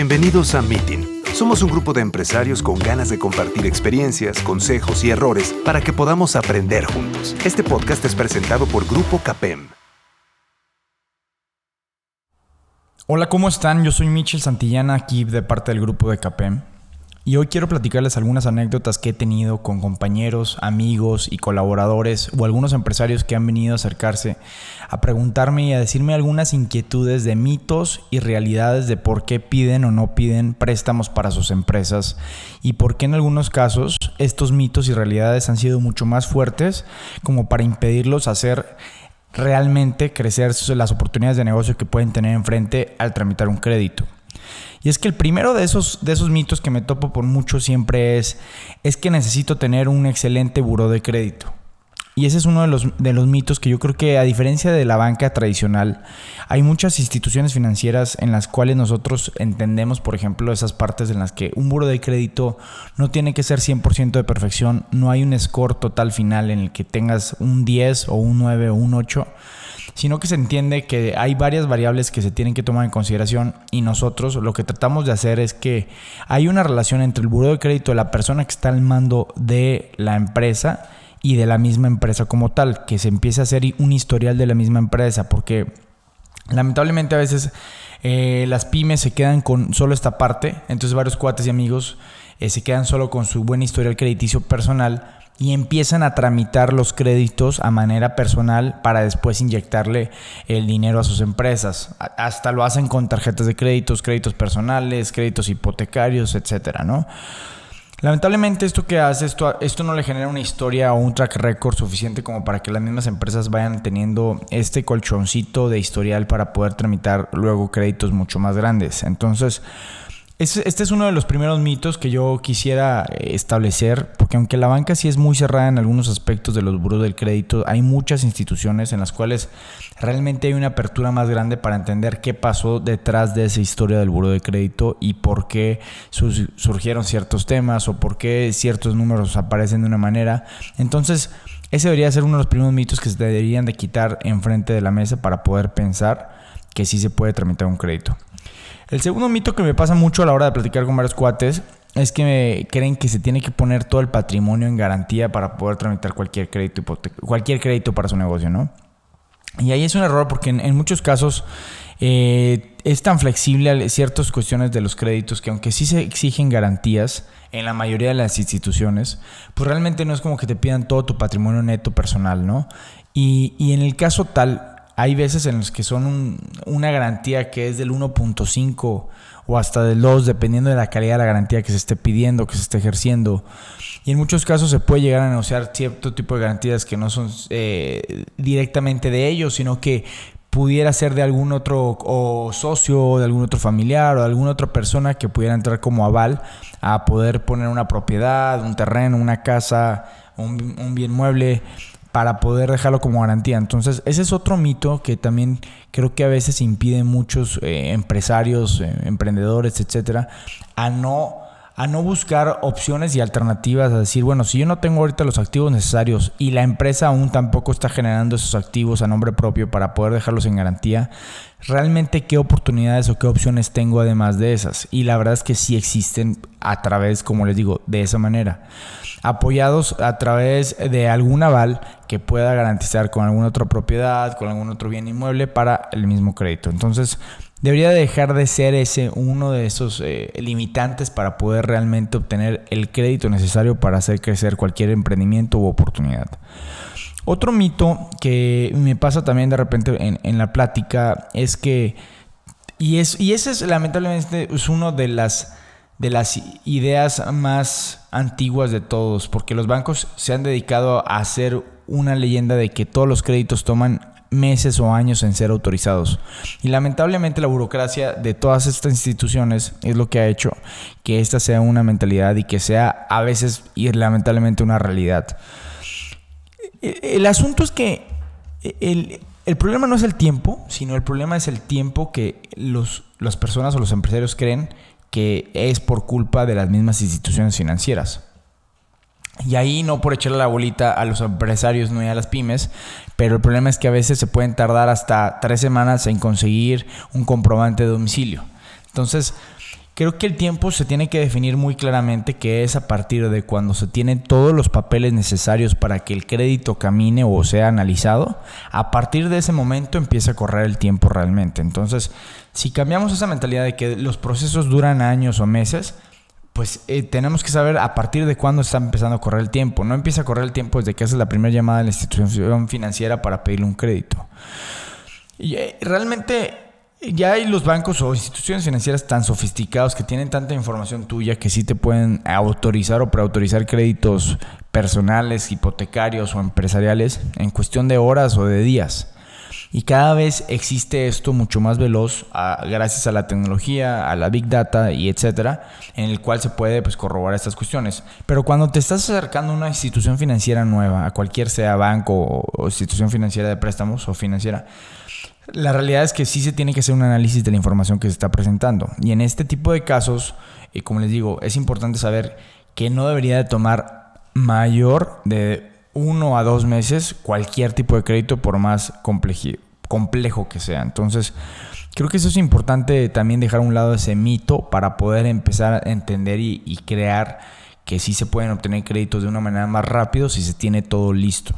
Bienvenidos a Meeting. Somos un grupo de empresarios con ganas de compartir experiencias, consejos y errores para que podamos aprender juntos. Este podcast es presentado por Grupo CAPEM. Hola, ¿cómo están? Yo soy Michel Santillana, aquí de parte del grupo de CAPEM. Y hoy quiero platicarles algunas anécdotas que he tenido con compañeros, amigos y colaboradores o algunos empresarios que han venido a acercarse a preguntarme y a decirme algunas inquietudes de mitos y realidades de por qué piden o no piden préstamos para sus empresas y por qué en algunos casos estos mitos y realidades han sido mucho más fuertes como para impedirlos hacer realmente crecer las oportunidades de negocio que pueden tener enfrente al tramitar un crédito. Y es que el primero de esos, de esos mitos que me topo por mucho siempre es, es que necesito tener un excelente buro de crédito. Y ese es uno de los, de los mitos que yo creo que a diferencia de la banca tradicional, hay muchas instituciones financieras en las cuales nosotros entendemos, por ejemplo, esas partes en las que un buro de crédito no tiene que ser 100% de perfección, no hay un score total final en el que tengas un 10 o un 9 o un 8 sino que se entiende que hay varias variables que se tienen que tomar en consideración y nosotros lo que tratamos de hacer es que hay una relación entre el buro de crédito de la persona que está al mando de la empresa y de la misma empresa como tal, que se empiece a hacer un historial de la misma empresa, porque lamentablemente a veces eh, las pymes se quedan con solo esta parte, entonces varios cuates y amigos eh, se quedan solo con su buen historial crediticio personal y empiezan a tramitar los créditos a manera personal para después inyectarle el dinero a sus empresas. Hasta lo hacen con tarjetas de créditos, créditos personales, créditos hipotecarios, etcétera, ¿no? Lamentablemente esto que hace, esto, esto no le genera una historia o un track record suficiente como para que las mismas empresas vayan teniendo este colchoncito de historial para poder tramitar luego créditos mucho más grandes. Entonces, este es uno de los primeros mitos que yo quisiera establecer, porque aunque la banca sí es muy cerrada en algunos aspectos de los buros del crédito, hay muchas instituciones en las cuales realmente hay una apertura más grande para entender qué pasó detrás de esa historia del buro de crédito y por qué surgieron ciertos temas o por qué ciertos números aparecen de una manera. Entonces, ese debería ser uno de los primeros mitos que se deberían de quitar enfrente de la mesa para poder pensar que sí se puede tramitar un crédito. El segundo mito que me pasa mucho a la hora de platicar con varios cuates es que me creen que se tiene que poner todo el patrimonio en garantía para poder tramitar cualquier crédito, cualquier crédito para su negocio, ¿no? Y ahí es un error porque en, muchos casos eh, es tan flexible ciertas cuestiones de los créditos que aunque sí se exigen garantías en la mayoría de las instituciones, pues realmente no es como que te pidan todo tu patrimonio neto personal, ¿no? Y en el caso tal, hay veces en los que son una garantía que es del 1.5 o hasta del 2, dependiendo de la calidad de la garantía que se esté pidiendo, que se esté ejerciendo. Y en muchos casos se puede llegar a negociar cierto tipo de garantías que no son eh, directamente de ellos, sino que pudiera ser de algún otro o socio, de algún otro familiar o de alguna otra persona que pudiera entrar como aval a poder poner una propiedad, un terreno, una casa, un, un bien mueble para poder dejarlo como garantía. Entonces, ese es otro mito que también creo que a veces impide muchos eh, empresarios, eh, emprendedores, etcétera, a no a no buscar opciones y alternativas, a decir, bueno, si yo no tengo ahorita los activos necesarios y la empresa aún tampoco está generando esos activos a nombre propio para poder dejarlos en garantía, realmente qué oportunidades o qué opciones tengo además de esas. Y la verdad es que sí existen a través, como les digo, de esa manera. Apoyados a través de algún aval que pueda garantizar con alguna otra propiedad, con algún otro bien inmueble para el mismo crédito. Entonces, Debería dejar de ser ese uno de esos eh, limitantes para poder realmente obtener el crédito necesario para hacer crecer cualquier emprendimiento u oportunidad. Otro mito que me pasa también de repente en, la plática es que, y, es, y ese es lamentablemente es uno de las, de las ideas más antiguas de todos, porque los bancos se han dedicado a hacer una leyenda de que todos los créditos toman meses o años en ser autorizados. Y lamentablemente la burocracia de todas estas instituciones es lo que ha hecho que esta sea una mentalidad y que sea a veces y lamentablemente una realidad. El asunto es que el, problema no es el tiempo, sino el problema es el tiempo que los, las personas o los empresarios creen que es por culpa de las mismas instituciones financieras. Y ahí no por echarle la bolita a los empresarios y a las pymes, pero el problema es que a veces se pueden tardar hasta tres semanas en conseguir un comprobante de domicilio. Entonces, Creo que el tiempo se tiene que definir muy claramente que es a partir de cuando se tienen todos los papeles necesarios para que el crédito camine o sea analizado. A partir de ese momento empieza a correr el tiempo realmente. Entonces, si cambiamos esa mentalidad de que los procesos duran años o meses, pues eh, tenemos que saber a partir de cuándo está empezando a correr el tiempo. No empieza a correr el tiempo desde que haces la primera llamada a la institución financiera para pedirle un crédito. Y eh, realmente ya hay los bancos o instituciones financieras tan sofisticados que tienen tanta información tuya que sí te pueden autorizar o preautorizar créditos personales, hipotecarios o empresariales en cuestión de horas o de días. Y cada vez existe esto mucho más veloz gracias a la tecnología, a la big data y etcétera, en el cual se puede pues, corroborar estas cuestiones. Pero cuando te estás acercando a una institución financiera nueva, a cualquier sea banco o institución financiera de préstamos o financiera, la realidad es que sí se tiene que hacer un análisis de la información que se está presentando. Y en este tipo de casos, y como les digo, es importante saber que no debería de tomar mayor de uno a dos meses cualquier tipo de crédito por más complejo que sea. Entonces, creo que eso es importante también dejar a un lado ese mito para poder empezar a entender y, crear que sí se pueden obtener créditos de una manera más rápido si se tiene todo listo.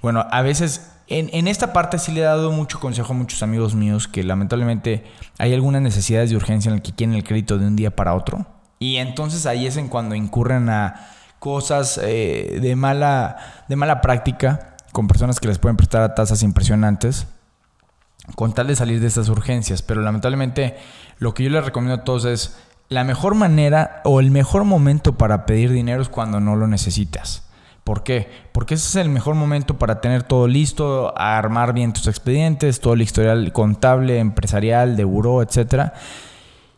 Bueno, a veces en, esta parte sí le he dado mucho consejo a muchos amigos míos que lamentablemente hay algunas necesidades de urgencia en las que quieren el crédito de un día para otro. Y entonces ahí es en cuando incurren a cosas eh, de, mala, de mala práctica con personas que les pueden prestar a tasas impresionantes con tal de salir de estas urgencias. Pero lamentablemente lo que yo les recomiendo a todos es la mejor manera o el mejor momento para pedir dinero es cuando no lo necesitas. ¿Por qué? Porque ese es el mejor momento para tener todo listo, armar bien tus expedientes, todo el historial contable, empresarial, de buró, etcétera.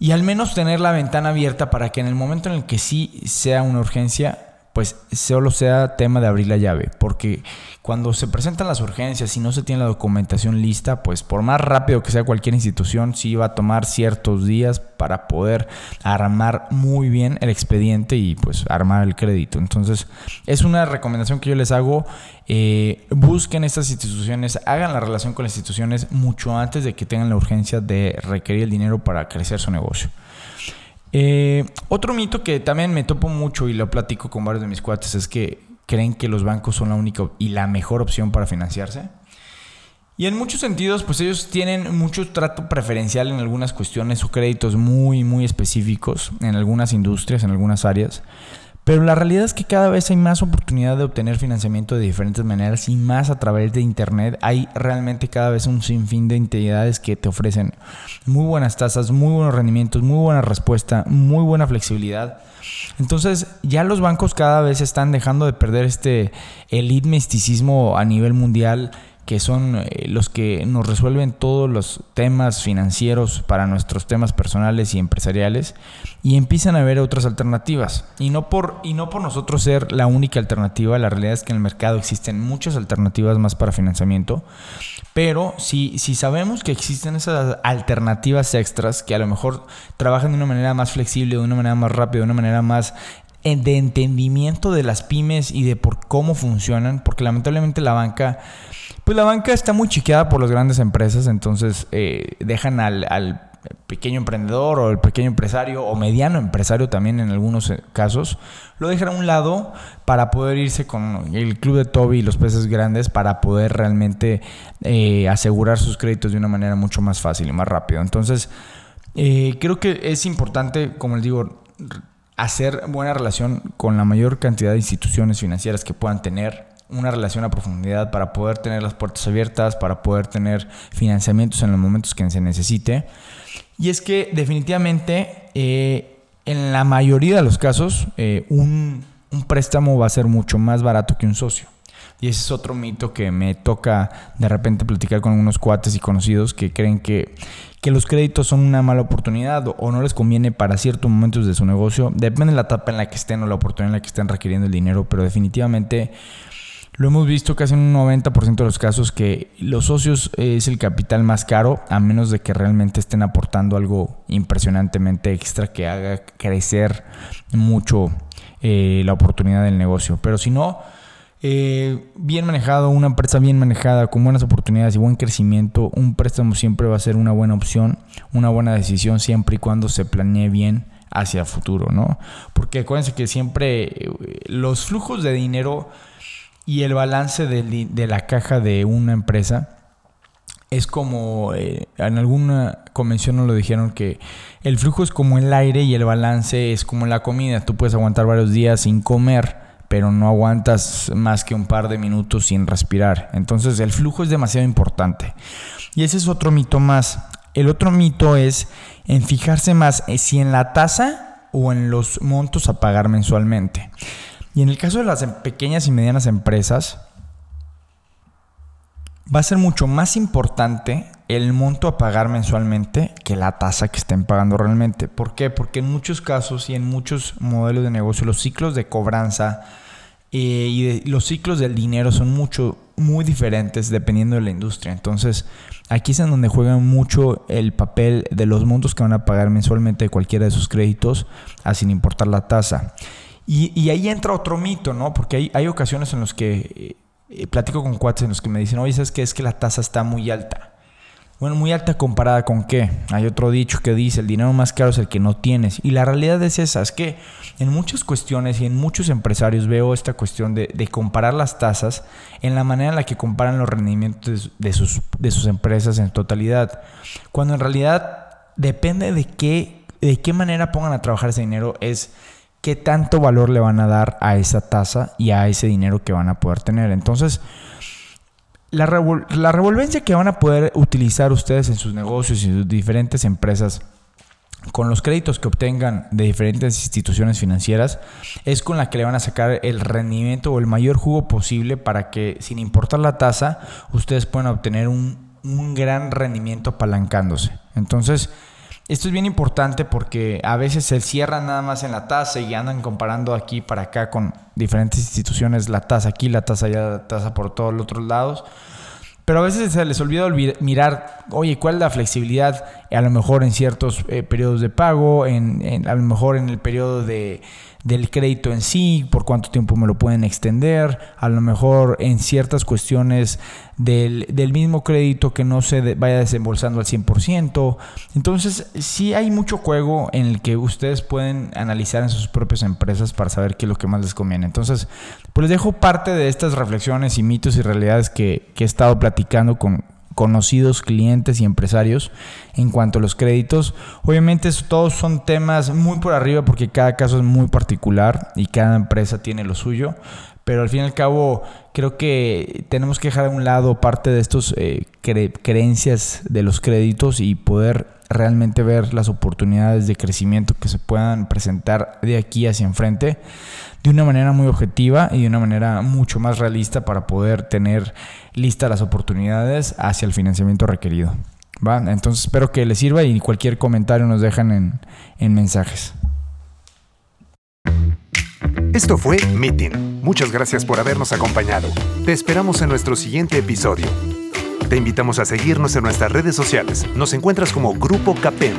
Y al menos tener la ventana abierta para que en el momento en el que sí sea una urgencia, pues solo sea tema de abrir la llave, porque cuando se presentan las urgencias y no se tiene la documentación lista, pues por más rápido que sea cualquier institución, sí va a tomar ciertos días para poder armar muy bien el expediente y pues armar el crédito. Entonces es una recomendación que yo les hago, eh, busquen estas instituciones, hagan la relación con las instituciones mucho antes de que tengan la urgencia de requerir el dinero para crecer su negocio. Eh, otro mito que también me topo mucho y lo platico con varios de mis cuates es que creen que los bancos son la única y la mejor opción para financiarse. Y en muchos sentidos, pues ellos tienen mucho trato preferencial en algunas cuestiones o créditos muy, muy específicos en algunas industrias, en algunas áreas. Pero la realidad es que cada vez hay más oportunidad de obtener financiamiento de diferentes maneras y más a través de Internet. Hay realmente cada vez un sinfín de entidades que te ofrecen muy buenas tasas, muy buenos rendimientos, muy buena respuesta, muy buena flexibilidad. Entonces ya los bancos cada vez están dejando de perder este elite misticismo a nivel mundial que son eh, los que nos resuelven todos los temas financieros para nuestros temas personales y empresariales y empiezan a ver otras alternativas. Y no por, y no por nosotros ser la única alternativa, la realidad es que en el mercado existen muchas alternativas más para financiamiento, pero si, si sabemos que existen esas alternativas extras que a lo mejor trabajan de una manera más flexible, de una manera más rápida, de una manera más de entendimiento de las pymes y de por cómo funcionan, porque lamentablemente la banca pues la banca está muy chiqueada por las grandes empresas, entonces eh, dejan al, pequeño emprendedor o el pequeño empresario o mediano empresario también en algunos eh, casos, lo dejan a un lado para poder irse con el club de Toby y los peces grandes para poder realmente eh, asegurar sus créditos de una manera mucho más fácil y más rápido. Entonces, creo que es importante, como les digo, hacer buena relación con la mayor cantidad de instituciones financieras que puedan tener una relación a profundidad para poder tener las puertas abiertas, para poder tener financiamientos en los momentos que se necesite. Y es que definitivamente eh, en la mayoría de los casos eh, un, un préstamo va a ser mucho más barato que un socio. Y ese es otro mito que me toca de repente platicar con algunos cuates y conocidos que creen que, que los créditos son una mala oportunidad o no les conviene para ciertos momentos de su negocio. Depende de la etapa en la que estén o la oportunidad en la que estén requiriendo el dinero, pero definitivamente lo hemos visto casi en un 90% de los casos que los socios es el capital más caro, a menos de que realmente estén aportando algo impresionantemente extra que haga crecer mucho eh, la oportunidad del negocio. Pero si no, Eh, bien manejado, una empresa bien manejada, con buenas oportunidades y buen crecimiento, un préstamo siempre va a ser una buena opción, una buena decisión siempre y cuando se planee bien hacia el futuro, ¿no? Porque acuérdense que siempre eh, los flujos de dinero y el balance de, la caja de una empresa es como, eh, en alguna convención nos lo dijeron que el flujo es como el aire y el balance es como la comida. Tú puedes aguantar varios días sin comer, pero no aguantas más que un par de minutos sin respirar. Entonces el flujo es demasiado importante. Y ese es otro mito más. El otro mito es en fijarse más si en la tasa o en los montos a pagar mensualmente. Y en el caso de las pequeñas y medianas empresas, va a ser mucho más importante el monto a pagar mensualmente que la tasa que estén pagando realmente. ¿Por qué? Porque en muchos casos y en muchos modelos de negocio los ciclos de cobranza eh, y los ciclos del dinero son mucho, muy diferentes dependiendo de la industria. Entonces, aquí es en donde juega mucho el papel de los montos que van a pagar mensualmente de cualquiera de sus créditos, a sin importar la tasa. Y, ahí entra otro mito, ¿no? Porque hay, hay ocasiones en los que eh, platico con cuates en los que me dicen, oye, ¿sabes qué? Es que la tasa está muy alta. Bueno, muy alta comparada con qué. Hay otro dicho que dice, el dinero más caro es el que no tienes. Y la realidad es esa, es que en muchas cuestiones y en muchos empresarios veo esta cuestión de, comparar las tasas en la manera en la que comparan los rendimientos de sus, de sus empresas en totalidad. Cuando en realidad depende de qué, de qué manera pongan a trabajar ese dinero, es qué tanto valor le van a dar a esa tasa y a ese dinero que van a poder tener. Entonces, la, revolvencia que van a poder utilizar ustedes en sus negocios y en sus diferentes empresas con los créditos que obtengan de diferentes instituciones financieras es con la que le van a sacar el rendimiento o el mayor jugo posible para que sin importar la tasa ustedes puedan obtener un, un gran rendimiento apalancándose. Entonces, esto es bien importante porque a veces se cierran nada más en la tasa y andan comparando aquí para acá con diferentes instituciones, la tasa aquí, la tasa allá, la tasa por todos los otros lados. Pero a veces se les olvida mirar, oye, ¿cuál es la flexibilidad? A lo mejor en ciertos eh, periodos de pago, en, a lo mejor en el periodo de, del crédito en sí, por cuánto tiempo me lo pueden extender, a lo mejor en ciertas cuestiones del, mismo crédito que no se vaya desembolsando al 100%. Entonces, sí hay mucho juego en el que ustedes pueden analizar en sus propias empresas para saber qué es lo que más les conviene. Entonces, pues les dejo parte de estas reflexiones y mitos y realidades que he estado platicando con, conocidos clientes y empresarios en cuanto a los créditos. Obviamente todos son temas muy por arriba porque cada caso es muy particular y cada empresa tiene lo suyo. Pero al fin y al cabo creo que tenemos que dejar a un lado parte de estas eh, creencias de los créditos y poder realmente ver las oportunidades de crecimiento que se puedan presentar de aquí hacia enfrente de una manera muy objetiva y de una manera mucho más realista para poder tener listas las oportunidades hacia el financiamiento requerido. ¿va? Entonces espero que les sirva y cualquier comentario nos dejan en, en mensajes. Esto fue Meeting. Muchas gracias por habernos acompañado. Te esperamos en nuestro siguiente episodio. Te invitamos a seguirnos en nuestras redes sociales. Nos encuentras como Grupo CAPEM